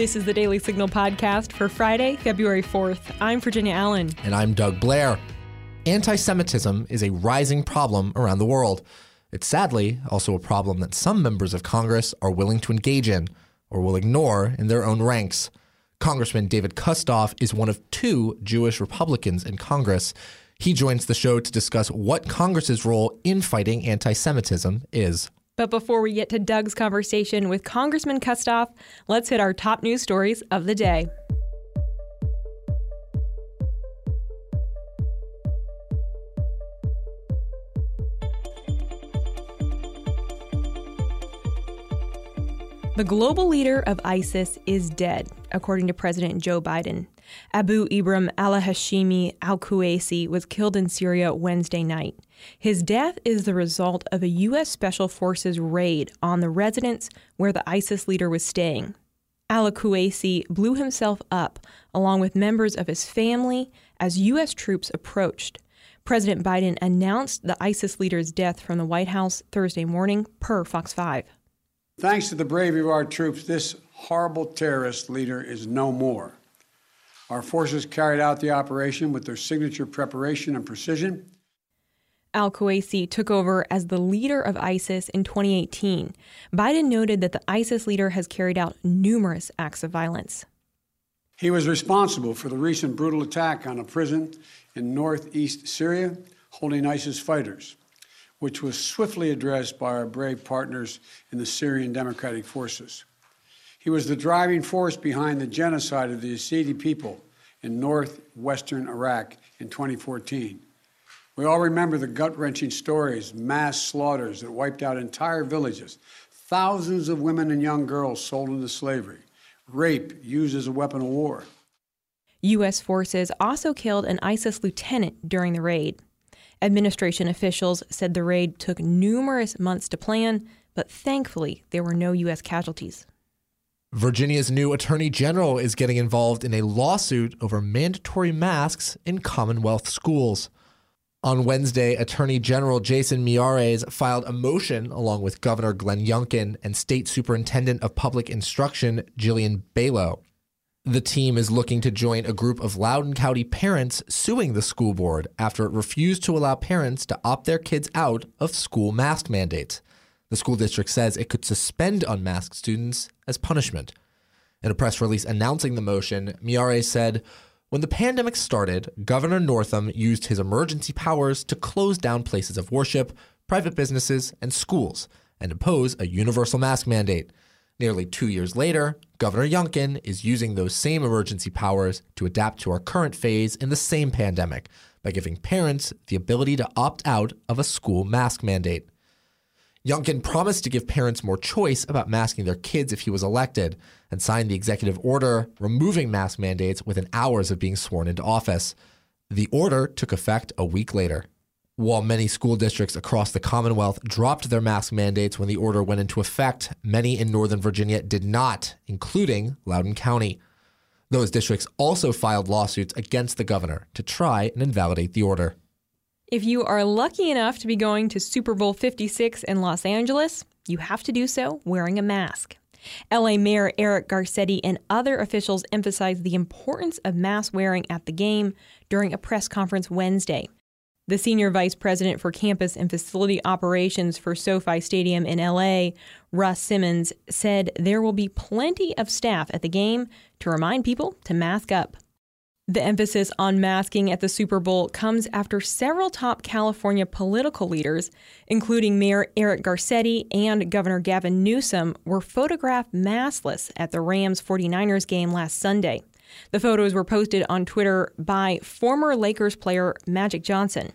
This is the Daily Signal podcast for Friday, February 4th. I'm Virginia Allen. And I'm Doug Blair. Anti Semitism is a rising problem around the world. It's sadly also a problem that some members of Congress are willing to engage in or will ignore in their own ranks. Congressman David Kustoff is one of two Jewish Republicans in Congress. He joins the show to discuss what Congress's role in fighting anti Semitism is. But before we get to Doug's conversation with Congressman Kustoff, let's hit our top news stories of the day. The global leader of ISIS is dead, according to President Joe Biden. Abu Ibrahim al Hashimi al Kuwaisi was killed in Syria Wednesday night. His death is the result of a U.S. Special Forces raid on the residence where the ISIS leader was staying. Al Kuwaisi blew himself up along with members of his family as U.S. troops approached. President Biden announced the ISIS leader's death from the White House Thursday morning, per Fox 5. Thanks to the bravery of our troops, this horrible terrorist leader is no more. Our forces carried out the operation with their signature preparation and precision. Al Kuwaisi took over as the leader of ISIS in 2018. Biden noted that the ISIS leader has carried out numerous acts of violence. He was responsible for the recent brutal attack on a prison in northeast Syria holding ISIS fighters, which was swiftly addressed by our brave partners in the Syrian Democratic Forces. He was the driving force behind the genocide of the Yazidi people in northwestern Iraq in 2014. We all remember the gut wrenching stories, mass slaughters that wiped out entire villages, thousands of women and young girls sold into slavery, rape used as a weapon of war. U.S. forces also killed an ISIS lieutenant during the raid. Administration officials said the raid took numerous months to plan, but thankfully there were no U.S. casualties. Virginia's new attorney general is getting involved in a lawsuit over mandatory masks in Commonwealth schools. On Wednesday, Attorney General Jason Miyares filed a motion along with Governor Glenn Youngkin and State Superintendent of Public Instruction Jillian Balow. The team is looking to join a group of Loudoun County parents suing the school board after it refused to allow parents to opt their kids out of school mask mandates. The school district says it could suspend unmasked students as punishment. In a press release announcing the motion, Miyares said, when the pandemic started, Governor Northam used his emergency powers to close down places of worship, private businesses, and schools, and impose a universal mask mandate. Nearly two years later, Governor Youngkin is using those same emergency powers to adapt to our current phase in the same pandemic by giving parents the ability to opt out of a school mask mandate. Youngkin promised to give parents more choice about masking their kids if he was elected and signed the executive order removing mask mandates within hours of being sworn into office. The order took effect a week later. While many school districts across the Commonwealth dropped their mask mandates when the order went into effect, many in Northern Virginia did not, including Loudoun County. Those districts also filed lawsuits against the governor to try and invalidate the order. If you are lucky enough to be going to Super Bowl 56 in Los Angeles, you have to do so wearing a mask. LA Mayor Eric Garcetti and other officials emphasized the importance of mask wearing at the game during a press conference Wednesday. The senior vice president for campus and facility operations for SoFi Stadium in LA, Russ Simmons, said there will be plenty of staff at the game to remind people to mask up. The emphasis on masking at the Super Bowl comes after several top California political leaders, including Mayor Eric Garcetti and Governor Gavin Newsom, were photographed maskless at the Rams 49ers game last Sunday. The photos were posted on Twitter by former Lakers player Magic Johnson.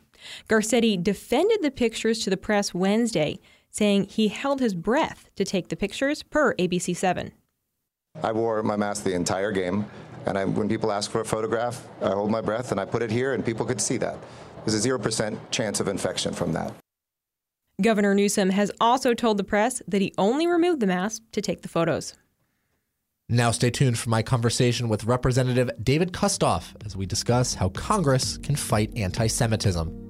Garcetti defended the pictures to the press Wednesday, saying he held his breath to take the pictures per ABC7. I wore my mask the entire game. And I, when people ask for a photograph, I hold my breath and I put it here, and people could see that. There's a 0% chance of infection from that. Governor Newsom has also told the press that he only removed the mask to take the photos. Now, stay tuned for my conversation with Representative David Kustoff as we discuss how Congress can fight anti Semitism.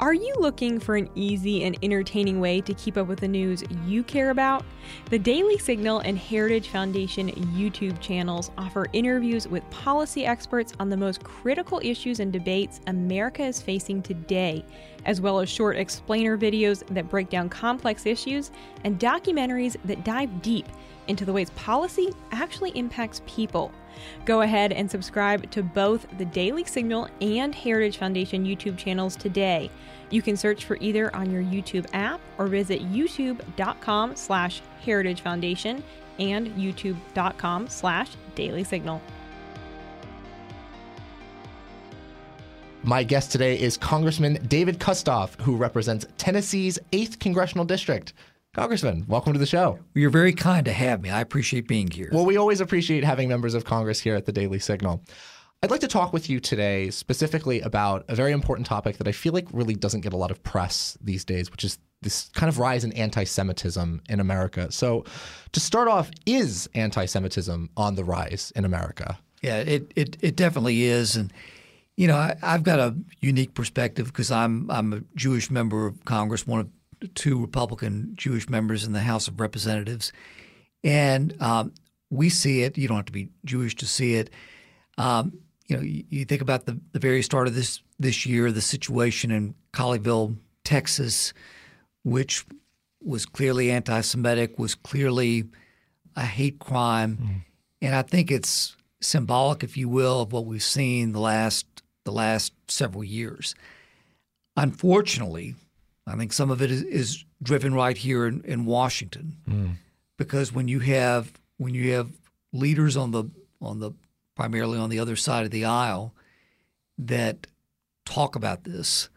Are you looking for an easy and entertaining way to keep up with the news you care about? The Daily Signal and Heritage Foundation YouTube channels offer interviews with policy experts on the most critical issues and debates America is facing today, as well as short explainer videos that break down complex issues and documentaries that dive deep into the ways policy actually impacts people. Go ahead and subscribe to both the Daily Signal and Heritage Foundation YouTube channels today. You can search for either on your YouTube app or visit youtube.com slash heritage foundation and youtube.com slash daily signal. My guest today is Congressman David Kustoff, who represents Tennessee's 8th Congressional District. Congressman, welcome to the show. You're very kind to have me. I appreciate being here. Well, we always appreciate having members of Congress here at the Daily Signal. I'd like to talk with you today specifically about a very important topic that I feel like really doesn't get a lot of press these days, which is this kind of rise in anti Semitism in America. So, to start off, is anti Semitism on the rise in America? Yeah, it, it, it definitely is. And, you know, I, have got a unique perspective because I'm, I'm a Jewish member of Congress, one of two Republican Jewish members in the House of Representatives. And um, we see it. You don't have to be Jewish to see it. Um, you know, you, you think about the, the very start of this this year, the situation in Colleyville, Texas, which was clearly anti-Semitic, was clearly a hate crime, mm. and I think it's symbolic, if you will, of what we've seen the last the last several years. Unfortunately, I think some of it is, is driven right here in, in Washington, mm. because when you have when you have leaders on the on the primarily on the other side of the aisle, that talk about this,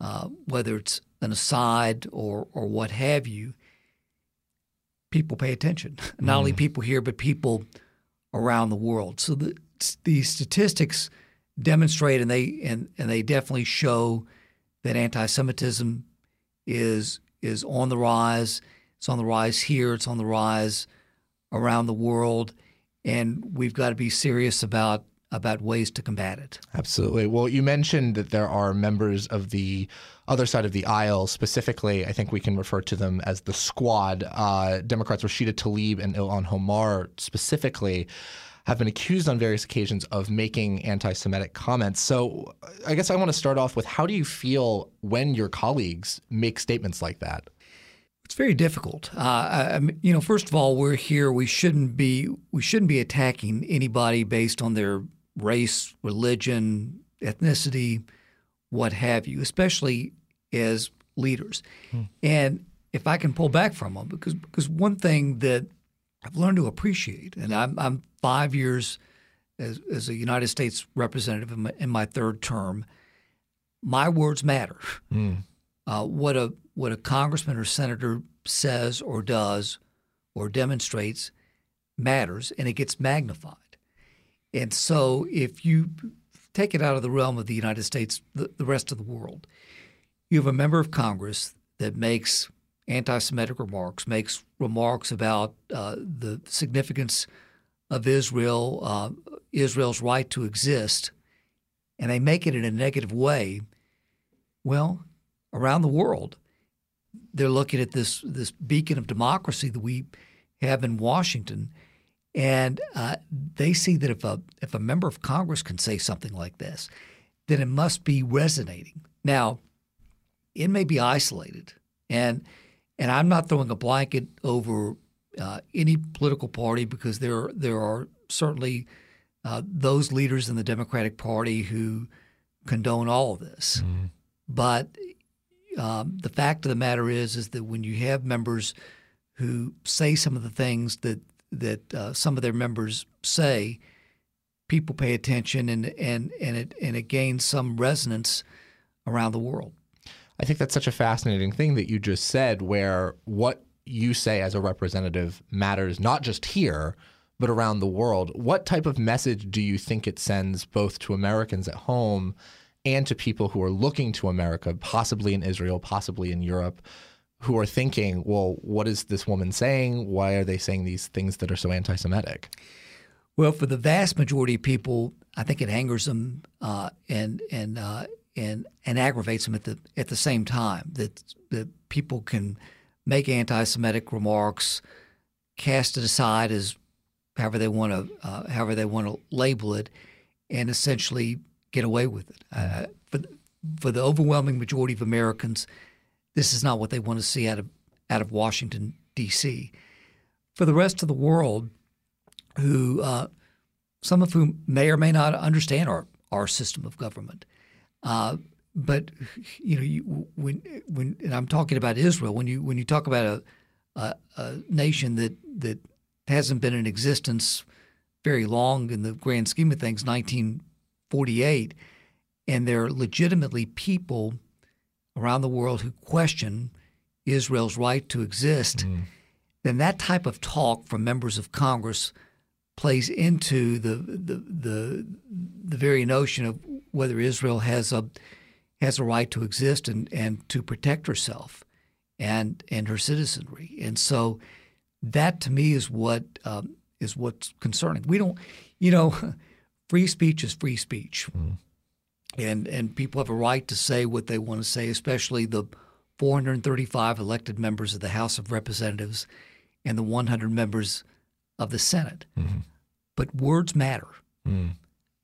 uh, whether it's an aside or or what have you. People pay attention. Not mm. only people here, but people around the world. So the the statistics demonstrate, and they and, and they definitely show that anti-Semitism is is on the rise. It's on the rise here. It's on the rise around the world and we've got to be serious about about ways to combat it. Absolutely. Well, you mentioned that there are members of the other side of the aisle, specifically, I think we can refer to them as the squad. Uh, Democrats Rashida Tlaib and Ilhan Omar specifically have been accused on various occasions of making anti Semitic comments. So I guess I want to start off with how do you feel when your colleagues make statements like that? It's very difficult. Uh, I, you know, first of all, we're here. We shouldn't be we shouldn't be attacking anybody based on their race, religion, ethnicity, what have you, especially as leaders. Hmm. And if I can pull back from them, because because one thing that I've learned to appreciate, and I'm, I'm five years as, as a United States representative in my, in my third term, my words matter. Hmm. Uh, what a what a congressman or senator says or does or demonstrates matters and it gets magnified. And so if you take it out of the realm of the United States, the, the rest of the world, you have a member of Congress that makes anti Semitic remarks, makes remarks about uh, the significance of Israel, uh, Israel's right to exist, and they make it in a negative way. Well, around the world, they're looking at this this beacon of democracy that we have in Washington, and uh, they see that if a if a member of Congress can say something like this, then it must be resonating. Now, it may be isolated, and and I'm not throwing a blanket over uh, any political party because there there are certainly uh, those leaders in the Democratic Party who condone all of this. Mm-hmm. But um, the fact of the matter is, is that when you have members who say some of the things that that uh, some of their members say, people pay attention, and and and it and it gains some resonance around the world. I think that's such a fascinating thing that you just said, where what you say as a representative matters not just here, but around the world. What type of message do you think it sends both to Americans at home and to people who are looking to America, possibly in Israel, possibly in Europe, who are thinking, well, what is this woman saying? Why are they saying these things that are so anti Semitic? Well, for the vast majority of people, I think it angers them, uh, and and uh, and and aggravates them at the at the same time. That that people can make anti-Semitic remarks, cast it aside as however they want to uh, however they want to label it, and essentially get away with it. Uh, for for the overwhelming majority of Americans, this is not what they want to see out of out of Washington D.C. For the rest of the world, who uh, some of whom may or may not understand our our system of government. Uh, but you know, you, when when and I'm talking about Israel, when you when you talk about a, a, a nation that that hasn't been in existence very long in the grand scheme of things, 1948, and there are legitimately people around the world who question Israel's right to exist, mm. then that type of talk from members of Congress plays into the the the, the very notion of whether Israel has a has a right to exist and, and to protect herself and and her citizenry. And so that to me is what um, is what's concerning. We don't, you know, free speech is free speech, mm. and and people have a right to say what they want to say, especially the 435 elected members of the House of Representatives and the 100 members of the Senate. Mm-hmm. But words matter. Mm.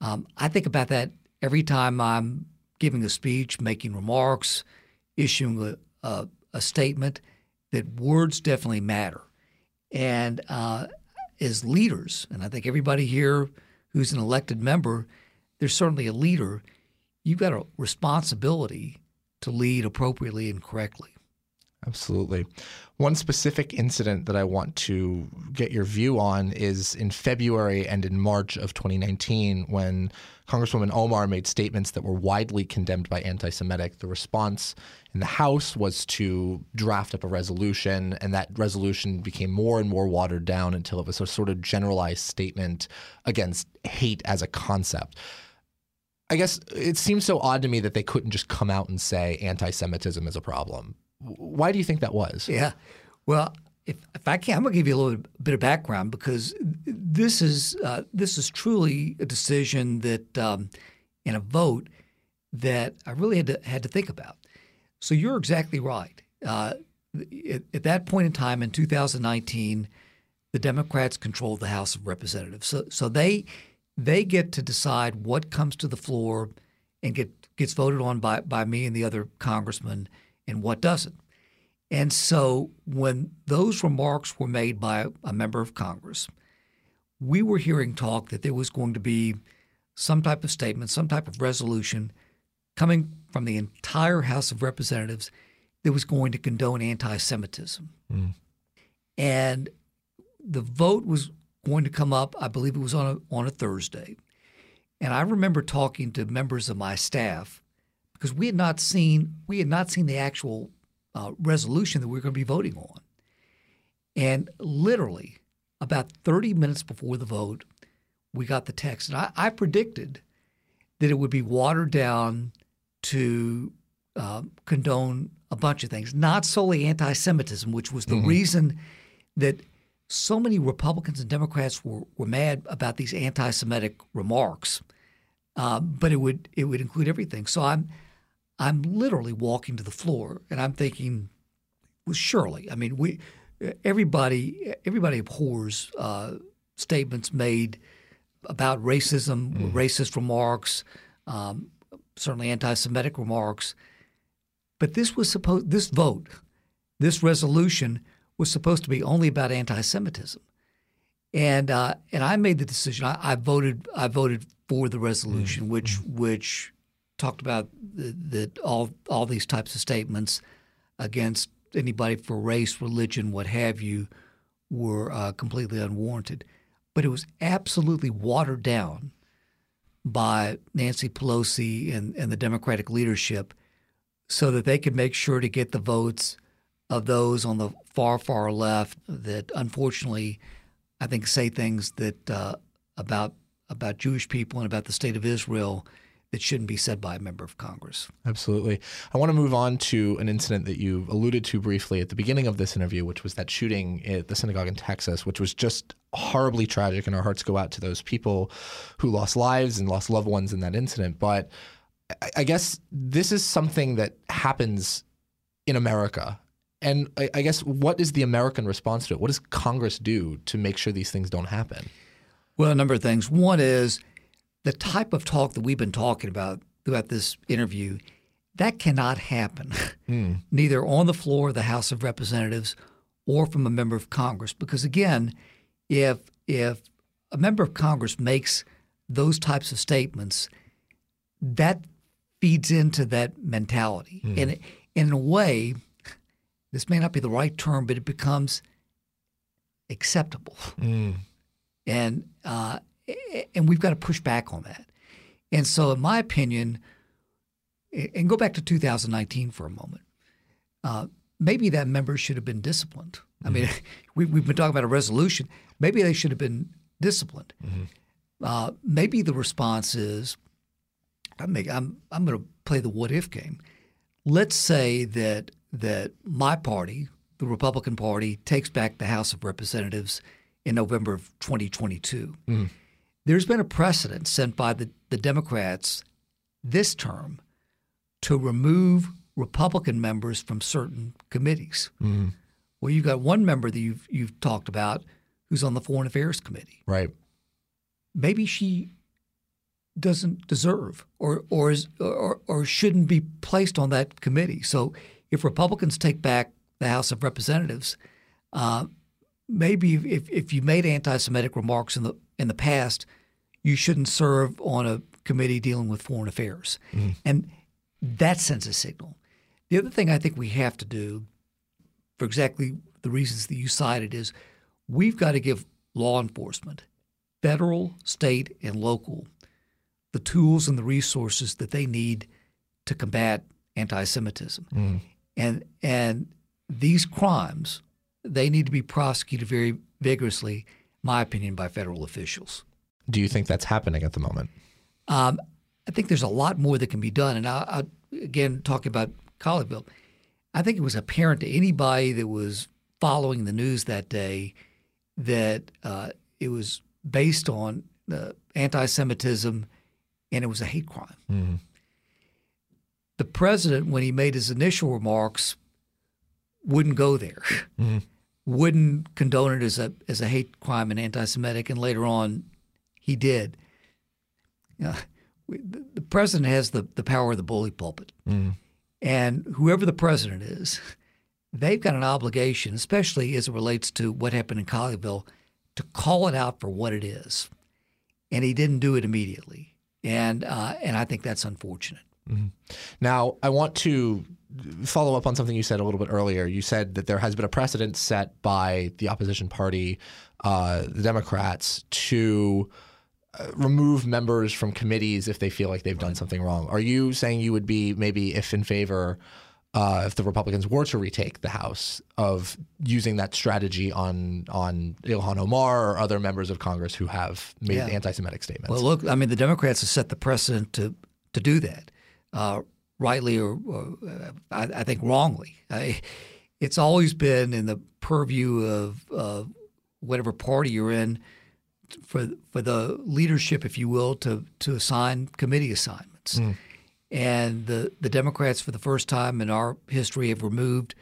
Um, I think about that every time I'm giving a speech, making remarks, issuing a, a, a statement, that words definitely matter. And uh, as leaders, and I think everybody here who's an elected member, there's certainly a leader, you've got a responsibility to lead appropriately and correctly. Absolutely. One specific incident that I want to get your view on is in February and in March of 2019 when Congresswoman Omar made statements that were widely condemned by anti Semitic. The response in the House was to draft up a resolution, and that resolution became more and more watered down until it was a sort of generalized statement against hate as a concept. I guess it seems so odd to me that they couldn't just come out and say anti Semitism is a problem why do you think that was? Yeah. Well, if, if I can, I'm going to give you a little bit of background because this is uh, this is truly a decision that um, in a vote that I really had to had to think about. So you're exactly right. Uh, at, at, that point in time in 2019, the Democrats controlled the House of Representatives. So so they they get to decide what comes to the floor and get gets voted on by by me and the other congressmen and what doesn't. And so when those remarks were made by a member of Congress, we were hearing talk that there was going to be some type of statement, some type of resolution coming from the entire House of Representatives that was going to condone anti Semitism. Mm. And the vote was going to come up, I believe it was on a, on a Thursday. And I remember talking to members of my staff because we had not seen we had not seen the actual uh, resolution that we were going to be voting on. And literally, about 30 minutes before the vote, we got the text. And I, I predicted that it would be watered down to uh, condone a bunch of things, not solely anti Semitism, which was the mm-hmm. reason that so many Republicans and Democrats were, were mad about these anti Semitic remarks. Uh, but it would it would include everything. So I'm I'm literally walking to the floor and I'm thinking, well, surely, I mean, we, everybody, everybody abhors uh, statements made about racism, mm. racist remarks, um, certainly anti-Semitic remarks. But this was supposed, this vote, this resolution was supposed to be only about anti-Semitism, and uh, and I made the decision. I, I, voted. I voted for the resolution, mm. which mm. which talked about that all all these types of statements against anybody for race, religion, what have you, were uh, completely unwarranted. But it was absolutely watered down by Nancy Pelosi and, and the Democratic leadership so that they could make sure to get the votes of those on the far, far left that unfortunately I think say things that uh, about about Jewish people and about the state of Israel – that shouldn't be said by a member of Congress. Absolutely. I want to move on to an incident that you alluded to briefly at the beginning of this interview, which was that shooting at the synagogue in Texas, which was just horribly tragic, and our hearts go out to those people who lost lives and lost loved ones in that incident. But I- guess this is something that happens in America. And I guess what is the American response to it? What does Congress do to make sure these things don't happen? Well, a number of things. One is the type of talk that we've been talking about throughout this interview. That cannot happen, hmm. neither on the floor of the House of Representatives or from a member of Congress. Because again, if if a member of Congress makes those types of statements, that feeds into that mentality, hmm. and in a way, this may not be the right term, but it becomes acceptable hmm. And uh, and we've got to push back on that. And so, in my opinion, and go back to 2019 for a moment, uh, maybe that member should have been disciplined. I mean, we, we've been talking about a resolution. Maybe they should have been disciplined. Uh, maybe the response is, I'm make, I'm I'm going to play the what if game. Let's say that that my party, the Republican Party, takes back the House of Representatives in November of 2022. There's been a precedent sent by the, the Democrats this term to remove Republican members from certain committees. Well, you've got one member that you've you've talked about who's on the Foreign Affairs Committee Right. maybe she doesn't deserve or or is or, or shouldn't be placed on that committee. So if Republicans take back the House of Representatives, uh, maybe if, if you made anti-Semitic remarks in the in the past, you shouldn't serve on a committee dealing with foreign affairs, mm-hmm. and that sends a signal. The other thing I think we have to do, for exactly the reasons that you cited, is we've got to give law enforcement federal, state, and local the tools and the resources that they need to combat anti-Semitism. Mm-hmm. And and these crimes they need to be prosecuted very vigorously, in my opinion, by federal officials. Do you think that's happening at the moment? Um, I think there's a lot more that can be done. And I, I, again, talking about Colleyville, I think it was apparent to anybody that was following the news that day that uh, it was based on uh, anti-Semitism and it was a hate crime. The president, when he made his initial remarks, wouldn't go there, wouldn't condone it as a as a hate crime and anti-Semitic, and later on, he did. Yeah, we- the the president has the, the power of the bully pulpit. And whoever the president is, they've got an obligation, especially as it relates to what happened in Colleyville, to call it out for what it is. And he didn't do it immediately. And, uh, and I think that's unfortunate. Now, I want to follow up on something you said a little bit earlier. You said that there has been a precedent set by the opposition party, uh, the Democrats, to uh, remove members from committees if they feel like they've done something wrong. Are you saying you would be maybe if in favor, uh, if the Republicans were to retake the House, of using that strategy on on Ilhan Omar or other members of Congress who have made Yeah. anti-Semitic statements? Well, look, I mean, the Democrats have set the precedent to to do that, uh, rightly or, or uh, I, I think wrongly. I, it's always been in the purview of uh, whatever party you're in for for the leadership, if you will, to to assign committee assignments. And the the Democrats, for the first time in our history, have removed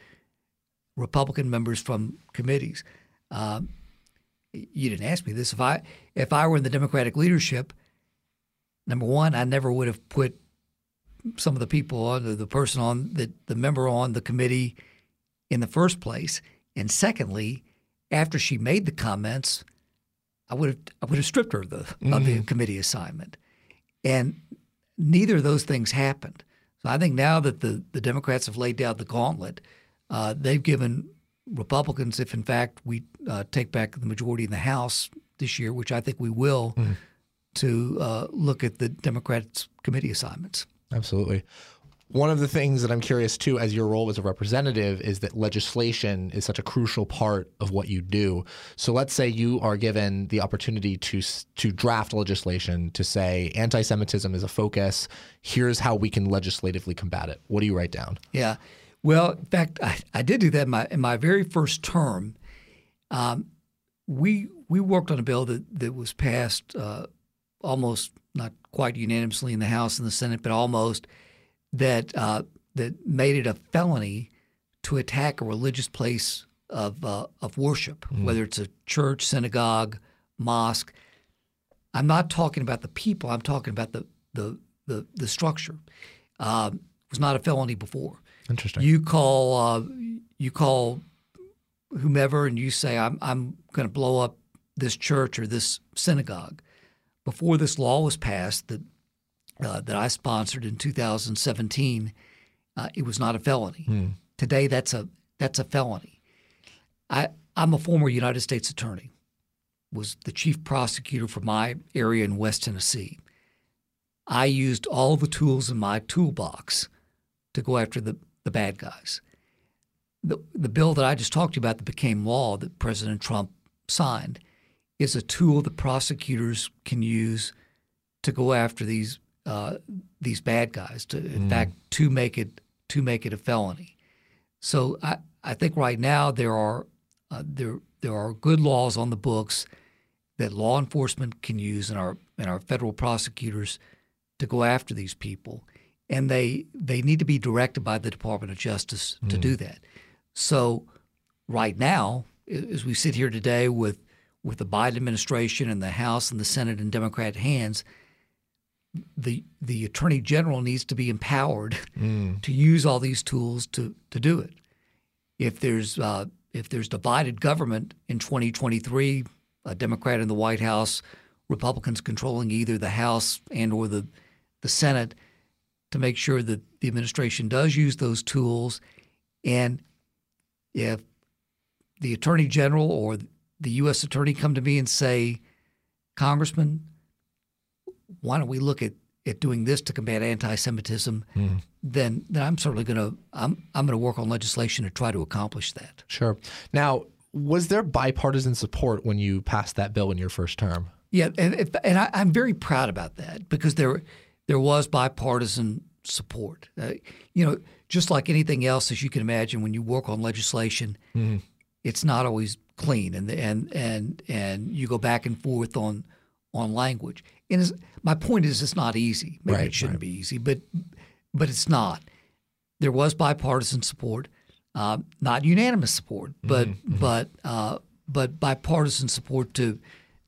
Republican members from committees. Um, you didn't ask me this. If I if I were in the Democratic leadership, number one, I never would have put some of the people on the, person on the, the member on the committee in the first place. And secondly, after she made the comments, I would have I would have stripped her of the of the committee assignment. And neither of those things happened. So I think now that the, the Democrats have laid down the gauntlet, uh, they've given Republicans, if in fact we uh, take back the majority in the House this year, which I think we will, to uh, look at the Democrats' committee assignments. Absolutely. One of the things that I'm curious too, as your role as a representative, is that legislation is such a crucial part of what you do. So let's say you are given the opportunity to to draft legislation to say anti-Semitism is a focus. Here's how we can legislatively combat it. What do you write down? Yeah. Well, in fact, I, I did do that in my, in my very first term. Um, we we worked on a bill that, that was passed uh, almost not quite unanimously in the House and the Senate, but almost that uh, that made it a felony to attack a religious place of uh, of worship, mm. whether it's a church, synagogue, mosque. I'm not talking about the people. I'm talking about the the the, the structure. It was not a felony before. Interesting. You call uh, you call whomever and you say I'm I'm going to blow up this church or this synagogue. Before this law was passed that uh, that I sponsored in 2017, uh, it was not a felony. Hmm. Today, that's a that's a felony. I I'm a former United States attorney. Was the chief prosecutor for my area in West Tennessee. I used all the tools in my toolbox to go after the, the bad guys. The, the bill that I just talked to you about that became law that President Trump signed is a tool that prosecutors can use to go after these uh, these bad guys. To in mm. fact, to make it to make it a felony. So I, I think right now there are uh, there there are good laws on the books that law enforcement can use and our and our federal prosecutors to go after these people, and they they need to be directed by the Department of Justice mm. to do that. So right now, as we sit here today with with the Biden administration and the House and the Senate in Democrat hands, the the Attorney General needs to be empowered mm. to use all these tools to to do it. If there's uh, if there's divided government in 2023, a Democrat in the White House, Republicans controlling either the House and or the the Senate, to make sure that the administration does use those tools, and if the Attorney General or the U.S. Attorney come to me and say, Congressman, why don't we look at, at doing this to combat anti-Semitism? Mm. Then, then I'm certainly going to I'm I'm going to work on legislation to try to accomplish that. Sure. Now, was there bipartisan support when you passed that bill in your first term? Yeah, and and I, am very proud about that because there there was bipartisan support. Uh, you know, just like anything else, as you can imagine, when you work on legislation, mm-hmm. it's not always clean, and and and and you go back and forth on on language. And my point is, it's not easy. Maybe right, it shouldn't right. be easy, but but it's not. There was bipartisan support, uh, not unanimous support, but mm-hmm. but uh, but bipartisan support to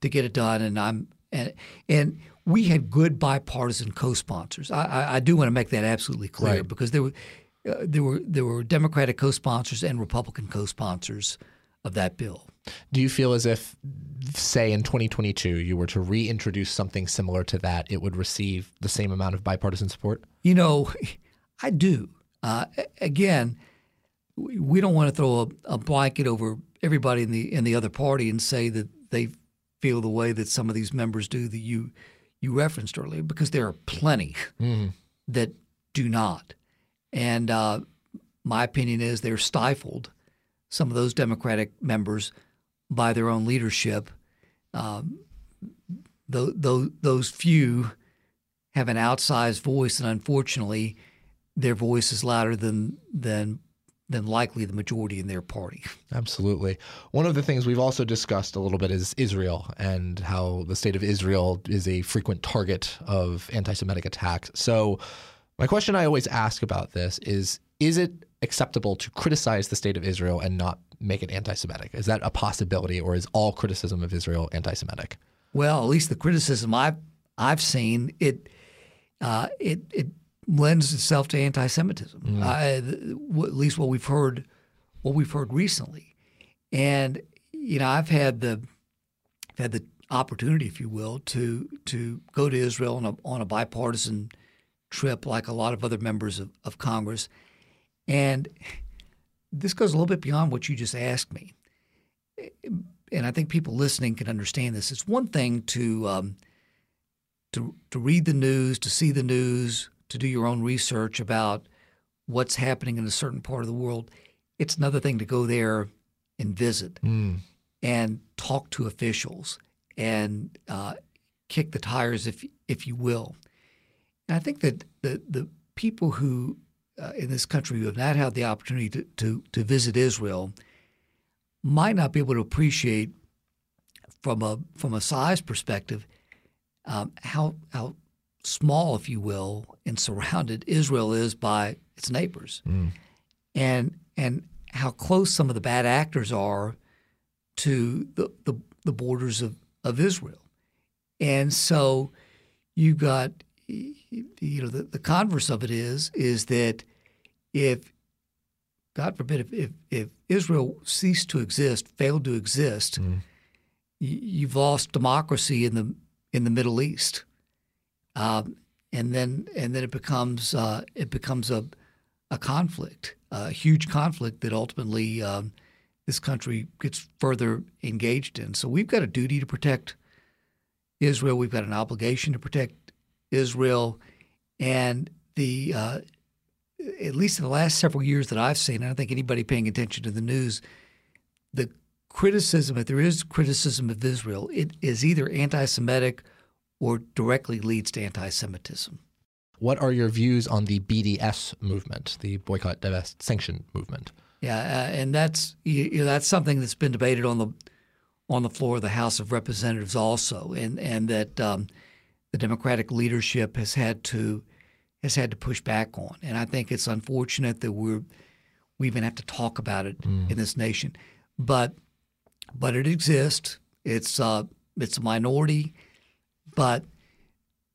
to get it done. And I'm and and we had good bipartisan co-sponsors. I, I, I do want to make that absolutely clear right. because there were uh, there were there were Democratic co-sponsors and Republican co-sponsors of that bill. Do you feel as if, say, in 2022, you were to reintroduce something similar to that, it would receive the same amount of bipartisan support? You know, I do. Uh, again, we don't want to throw a, a, blanket over everybody in the in the other party and say that they feel the way that some of these members do that you you referenced earlier, because there are plenty mm-hmm. that do not. And uh, my opinion is they're stifled some of those Democratic members by their own leadership. Um, th- th- those few have an outsized voice, and unfortunately, their voice is louder than than than likely the majority in their party. Absolutely. One of the things we've also discussed a little bit is Israel and how the state of Israel is a frequent target of anti-Semitic attacks. So, my question I always ask about this is: Is it acceptable to criticize the state of Israel and not make it anti Semitic? Is that a possibility, or is all criticism of Israel anti Semitic? Well, at least the criticism I've, I've seen, it, uh, it, it lends itself to anti Semitism, mm. uh, at least what we've heard, what we've heard recently. And, you know, I've had the, had the opportunity, if you will, to to go to Israel on a on a bipartisan trip, like a lot of other members of, of Congress, and this goes a little bit beyond what you just asked me. And I think people listening can understand this. It's one thing to um, to to read the news, to see the news, to do your own research about what's happening in a certain part of the world. It's another thing to go there and visit mm. and talk to officials and uh, kick the tires, if if you will. And I think that the the people who uh, in this country who have not had the opportunity to, to, to visit Israel might not be able to appreciate from a from a size perspective um, how how small, if you will, and surrounded Israel is by its neighbors, mm. and and how close some of the bad actors are to the the, the borders of, of Israel, and so you've got you know the, the converse of it is is that if God forbid if, if, if Israel ceased to exist, failed to exist, mm. you've lost democracy in the in the Middle East, um, and then and then it becomes uh, it becomes a a conflict, a huge conflict that ultimately um, this country gets further engaged in. So we've got a duty to protect Israel. We've got an obligation to protect Israel, and the uh, at least in the last several years that I've seen, I don't think anybody paying attention to the news, the criticism, if there is criticism of Israel, it is either anti-Semitic or directly leads to anti-Semitism. What are your views on the BDS movement, the boycott, divest, sanction movement? Yeah, uh, and that's you know, that's something that's been debated on the on the floor of the House of Representatives also, and and that um, the Democratic leadership has had to has had to push back on. And I think it's unfortunate that we're we even have to talk about it mm. in this nation. But but it exists. It's uh, it's a minority, but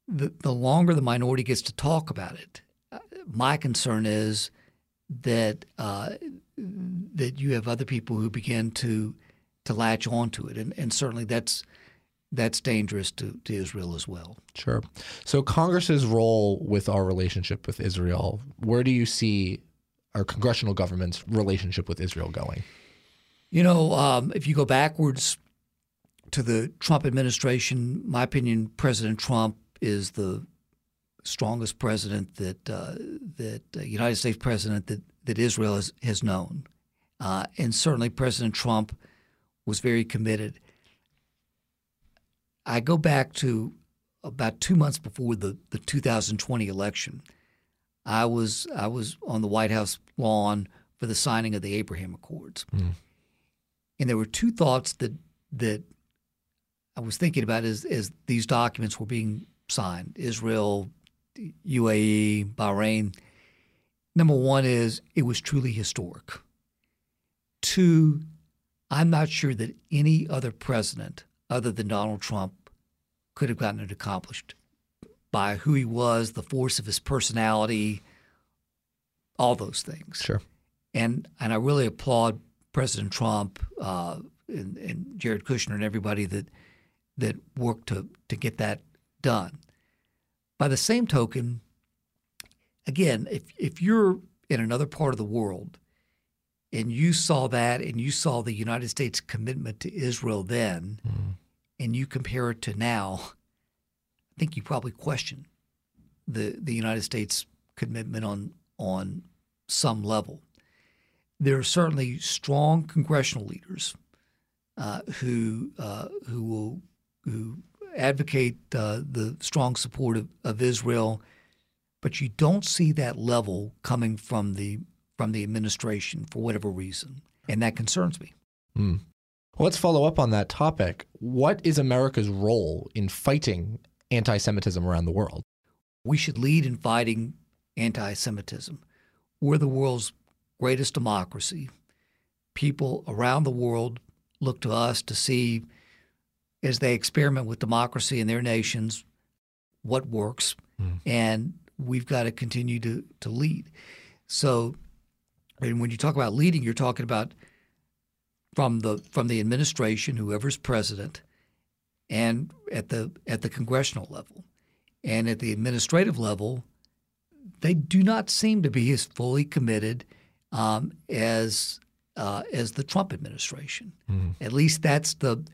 the the longer the minority gets to talk about it, uh, my concern is that uh, that you have other people who begin to to latch onto it, and and certainly that's that's dangerous to, to Israel as well. Sure. So, Congress's role with our relationship with Israel, where do you see our congressional government's relationship with Israel going? You know, um, if you go backwards to the Trump administration, my opinion, President Trump is the strongest president that uh, that uh, United States president that that Israel has has known, uh, and certainly President Trump was very committed. I go back to about two months before the, the 2020 election. I was I was on the White House lawn for the signing of the Abraham Accords, mm. and there were two thoughts that that I was thinking about as as these documents were being signed: Israel, UAE, Bahrain. Number one is it was truly historic. Two, I'm not sure that any other president other than Donald Trump could have gotten it accomplished by who he was, the force of his personality, all those things. Sure. And and I really applaud President Trump uh, and, and Jared Kushner and everybody that that worked to to get that done. By the same token, again, if if you're in another part of the world and you saw that and you saw the United States commitment to Israel then, mm and you compare it to now, I think you probably question the the United States commitment on on some level. There are certainly strong congressional leaders uh, who uh, who will who advocate uh, the strong support of, of Israel, but you don't see that level coming from the from the administration for whatever reason, and that concerns me. Mm. Well, let's follow up on that topic. What is America's role in fighting anti Semitism around the world? We should lead in fighting anti Semitism. We're the world's greatest democracy. People around the world look to us to see, as they experiment with democracy in their nations, what works. Mm. And we've got to continue to, to lead. So, and when you talk about leading, you're talking about from the from the administration, whoever's president, and at the at the congressional level, and at the administrative level, they do not seem to be as fully committed um, as uh, as the Trump administration. Mm. At least that's the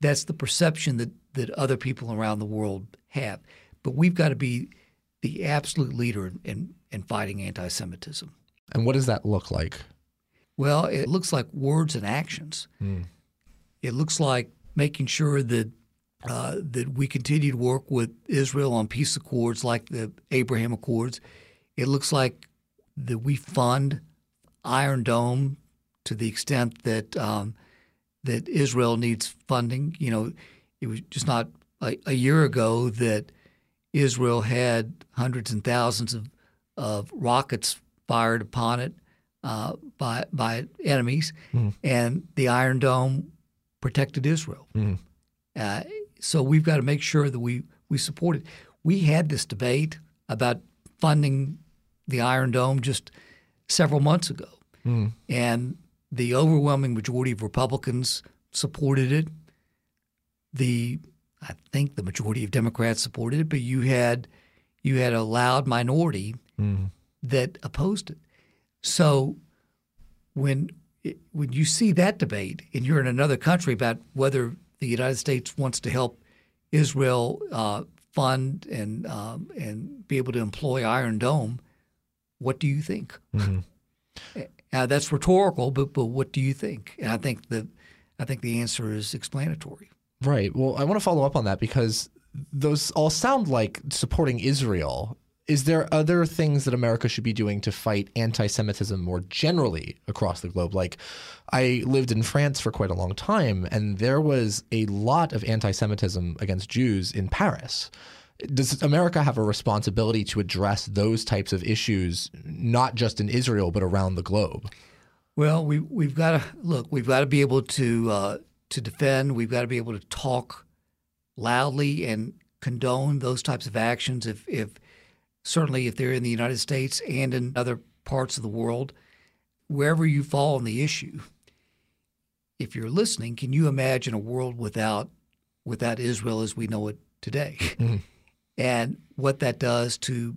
that's the perception that that other people around the world have. But we've got to be the absolute leader in, in, in fighting anti-Semitism. And what does that look like? Well, it looks like words and actions. Mm. It looks like making sure that uh, that we continue to work with Israel on peace accords like the Abraham Accords. It looks like that we fund Iron Dome to the extent that um, that Israel needs funding. You know, it was just not a, a year ago that Israel had hundreds and thousands of, of rockets fired upon it uh, by by enemies, mm. and the Iron Dome protected Israel. Mm. Uh, so we've got to make sure that we we support it. We had this debate about funding the Iron Dome just several months ago, mm. and the overwhelming majority of Republicans supported it. The I think the majority of Democrats supported it, but you had you had a loud minority mm. That opposed it. So when when you see that debate and you're in another country about whether the United States wants to help Israel uh, fund and um, and be able to employ Iron Dome, what do you think? Mm-hmm. Uh, that's rhetorical, but but what do you think? And I think the I think the answer is explanatory. Right. Well, I want to follow up on that because those all sound like supporting Israel. Is there other things that America should be doing to fight anti Semitism more generally across the globe? Like, I lived in France for quite a long time, and there was a lot of anti Semitism against Jews in Paris. Does America have a responsibility to address those types of issues, not just in Israel, but around the globe? Well, we, we've got to look, we've got to be able to uh, to defend. We've got to be able to talk loudly and condone those types of actions. If, if certainly if they're in the United States and in other parts of the world, wherever you fall on the issue, if you're listening, can you imagine a world without without Israel as we know it today? Mm-hmm. And what that does to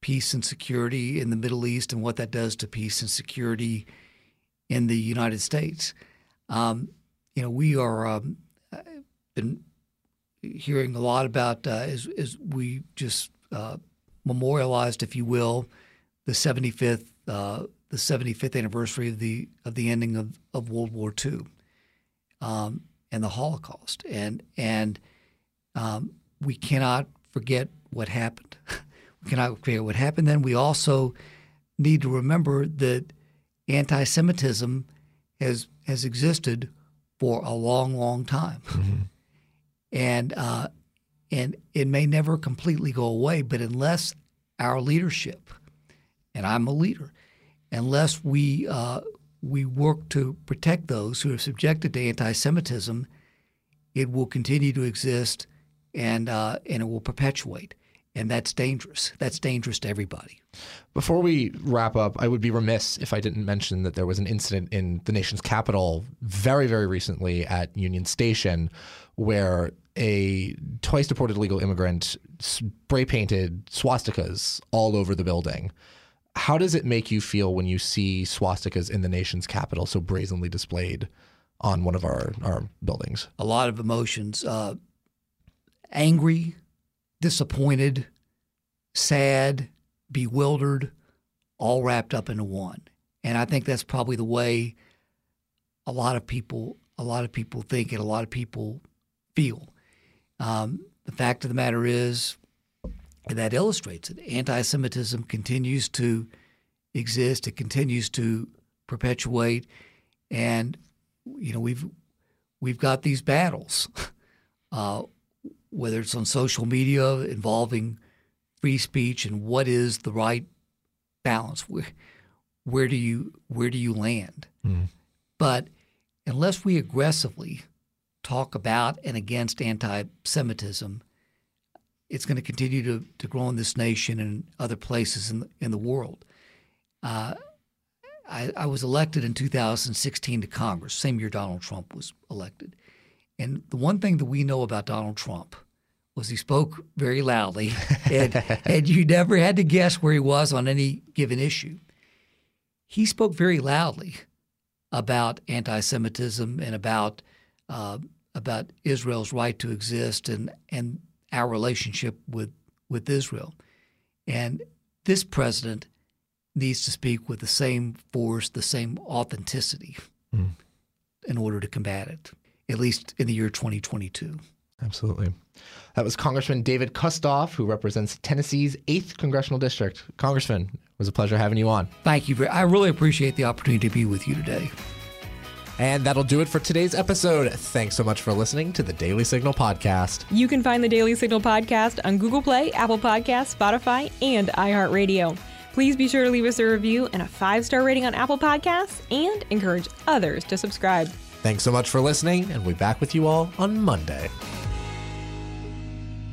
peace and security in the Middle East and what that does to peace and security in the United States. Um, you know, we are um, been hearing a lot about uh, as, as we just uh, memorialized, if you will, the 75th uh, the 75th anniversary of the of the ending of, of World War II um, and the Holocaust, and and um, we cannot forget what happened. we cannot forget what happened. Then we also need to remember that anti-Semitism has has existed for a long, long time. Mm-hmm. And uh, and it may never completely go away, but unless our leadership, and I'm a leader, unless we uh, we work to protect those who are subjected to anti-Semitism, it will continue to exist, and uh, and it will perpetuate and that's dangerous. That's dangerous to everybody. Before we wrap up, I would be remiss if I didn't mention that there was an incident in the nation's capital very, very recently at Union Station where a twice deported illegal immigrant spray painted swastikas all over the building. How does it make you feel when you see swastikas in the nation's capital so brazenly displayed on one of our, our buildings? A lot of emotions. Uh, angry, disappointed, sad, bewildered, all wrapped up into one. And I think that's probably the way a lot of people a lot of people think and a lot of people feel. Um, the fact of the matter is, and that illustrates it. Anti-Semitism continues to exist. It continues to perpetuate, and you know we've we've got these battles. Uh, whether it's on social media involving free speech and what is the right balance. Where, where do you where do you land? Mm. But unless we aggressively talk about and against anti-Semitism, it's going to continue to, to grow in this nation and other places in the, in the world. Uh, I, I was elected in 2016 to Congress, same year Donald Trump was elected. And the one thing that we know about Donald Trump was he spoke very loudly, and, and you never had to guess where he was on any given issue. He spoke very loudly about anti-Semitism and about uh, about Israel's right to exist and and our relationship with with Israel. And this president needs to speak with the same force, the same authenticity, mm. in order to combat it at least in the year 2022. Absolutely. That was Congressman David Kustoff, who represents Tennessee's 8th Congressional District. Congressman, it was a pleasure having you on. Thank you. I really appreciate the opportunity to be with you today. And that'll do it for today's episode. Thanks so much for listening to the Daily Signal podcast. You can find the Daily Signal podcast on Google Play, Apple Podcasts, Spotify, and iHeartRadio. Please be sure to leave us a review and a five star rating on Apple Podcasts and encourage others to subscribe. Thanks so much for listening, and we'll be back with you all on Monday.